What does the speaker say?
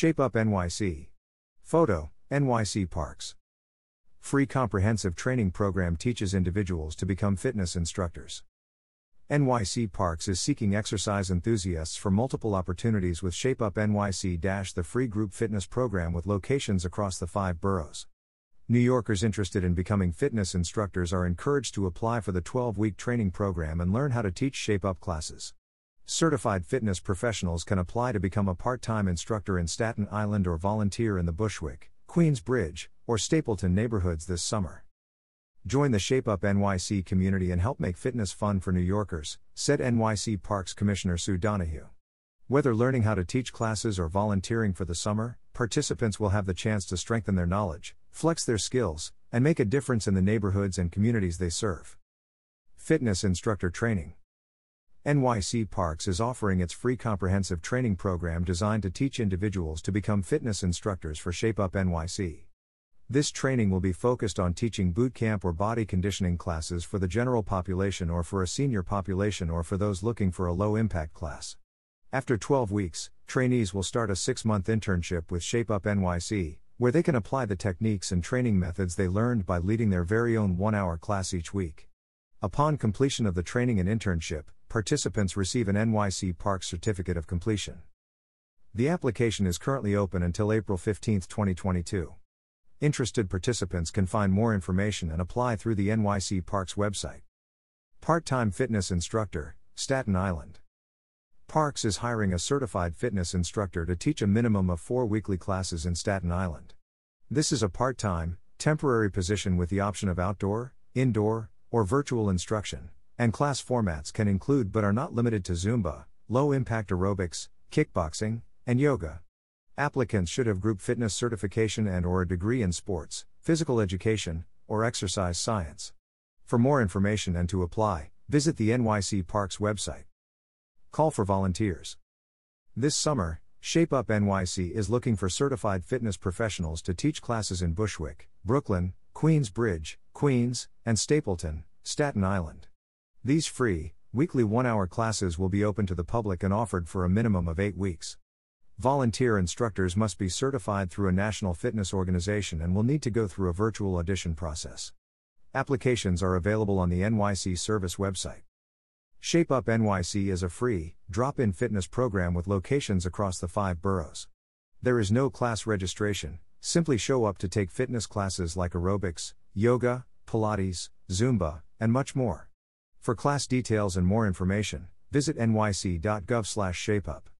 Shape Up NYC. Photo NYC Parks. Free comprehensive training program teaches individuals to become fitness instructors. NYC Parks is seeking exercise enthusiasts for multiple opportunities with Shape Up NYC the free group fitness program with locations across the five boroughs. New Yorkers interested in becoming fitness instructors are encouraged to apply for the 12 week training program and learn how to teach Shape Up classes. Certified fitness professionals can apply to become a part time instructor in Staten Island or volunteer in the Bushwick, Queensbridge, or Stapleton neighborhoods this summer. Join the Shape Up NYC community and help make fitness fun for New Yorkers, said NYC Parks Commissioner Sue Donoghue. Whether learning how to teach classes or volunteering for the summer, participants will have the chance to strengthen their knowledge, flex their skills, and make a difference in the neighborhoods and communities they serve. Fitness Instructor Training NYC Parks is offering its free comprehensive training program designed to teach individuals to become fitness instructors for Shape Up NYC. This training will be focused on teaching boot camp or body conditioning classes for the general population or for a senior population or for those looking for a low impact class. After 12 weeks, trainees will start a six month internship with Shape Up NYC, where they can apply the techniques and training methods they learned by leading their very own one hour class each week. Upon completion of the training and internship, participants receive an NYC Park Certificate of Completion. The application is currently open until April 15, 2022. Interested participants can find more information and apply through the NYC Parks website. Part time fitness instructor, Staten Island. Parks is hiring a certified fitness instructor to teach a minimum of four weekly classes in Staten Island. This is a part time, temporary position with the option of outdoor, indoor, or virtual instruction, and class formats can include but are not limited to Zumba, low impact aerobics, kickboxing, and yoga. Applicants should have group fitness certification and or a degree in sports, physical education, or exercise science. For more information and to apply, visit the NYC Parks website. Call for volunteers. This summer, Shape Up NYC is looking for certified fitness professionals to teach classes in Bushwick, Brooklyn, Queensbridge, Queens, and Stapleton, Staten Island. These free, weekly one hour classes will be open to the public and offered for a minimum of eight weeks. Volunteer instructors must be certified through a national fitness organization and will need to go through a virtual audition process. Applications are available on the NYC Service website. Shape Up NYC is a free, drop in fitness program with locations across the five boroughs. There is no class registration, simply show up to take fitness classes like aerobics, yoga, Pilates, Zumba, and much more. For class details and more information, visit nyc.gov/shapeup.